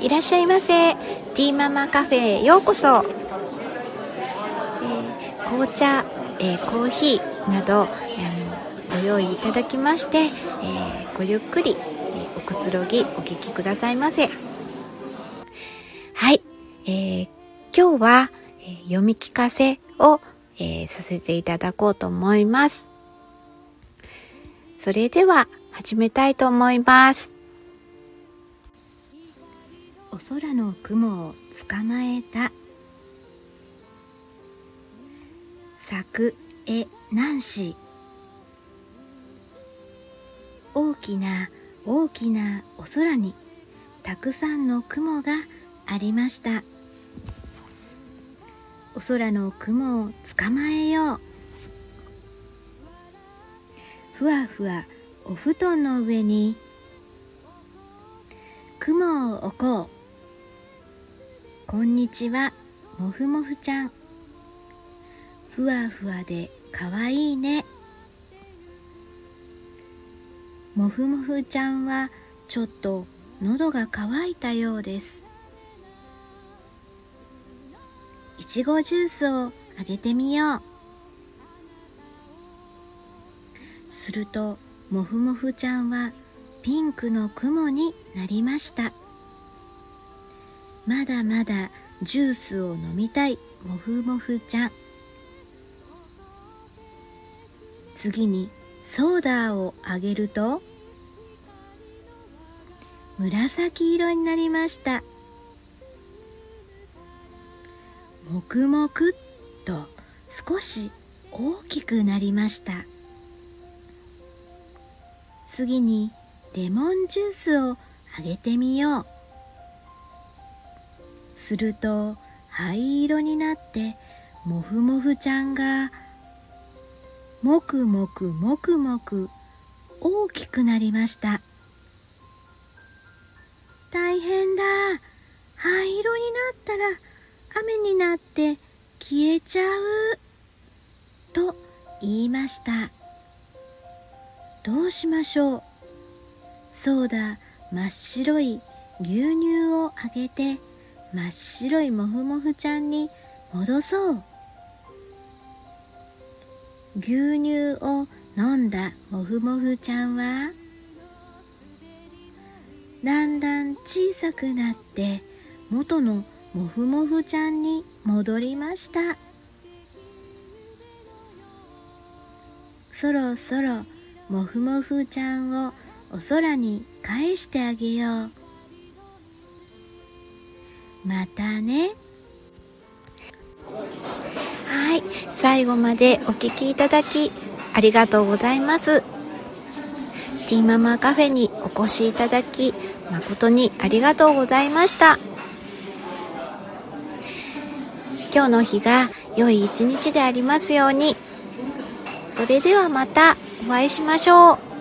いらっしゃいませ。ティーママカフェへようこそ、えー、紅茶、えー、コーヒーなど、あのご用意いただきまして、えー、ごゆっくり、えおくつろぎお聞きくださいませ。はい、え今日は、え読み聞かせを、えさせていただこうと思います。それでは始めたいと思います。お空の雲を捕まえた。作絵ナンシ大きな大きなお空にたくさんの雲がありました。お空の雲を捕まえよう。ふわふわお布団の上に雲を置こう。こんにちはもふもふちゃん。ふわふわでかわいいね。もふもふちゃんはちょっと喉が渇いたようです。いちごジュースをあげてみよう。するともふもふちゃんはピンクの雲になりました。まだまだジュースを飲みたい。もふもふちゃん。次にソーダをあげると紫色になりました。もくもくっと少し大きくなりました。次にレモンジュースをあげてみよう。すると灰色になってもふもふちゃんがもくもくもくもく大きくなりました。大変だ。灰色になったら雨になって消えちゃう。と言いました。どうしましょう。そうだ。真っ白い牛乳をあげて。真っ白いもふもふちゃんに戻そう。牛乳を飲んだもふもふちゃんはだんだん小さくなって元のもふもふちゃんに戻りました。そろそろもふもふちゃんをお空に返してあげよう。またね。はい。最後までお聴きいただきありがとうございます。ティーママカフェにお越しいただき誠にありがとうございました。今日の日が良い一日でありますように。それではまたお会いしましょう。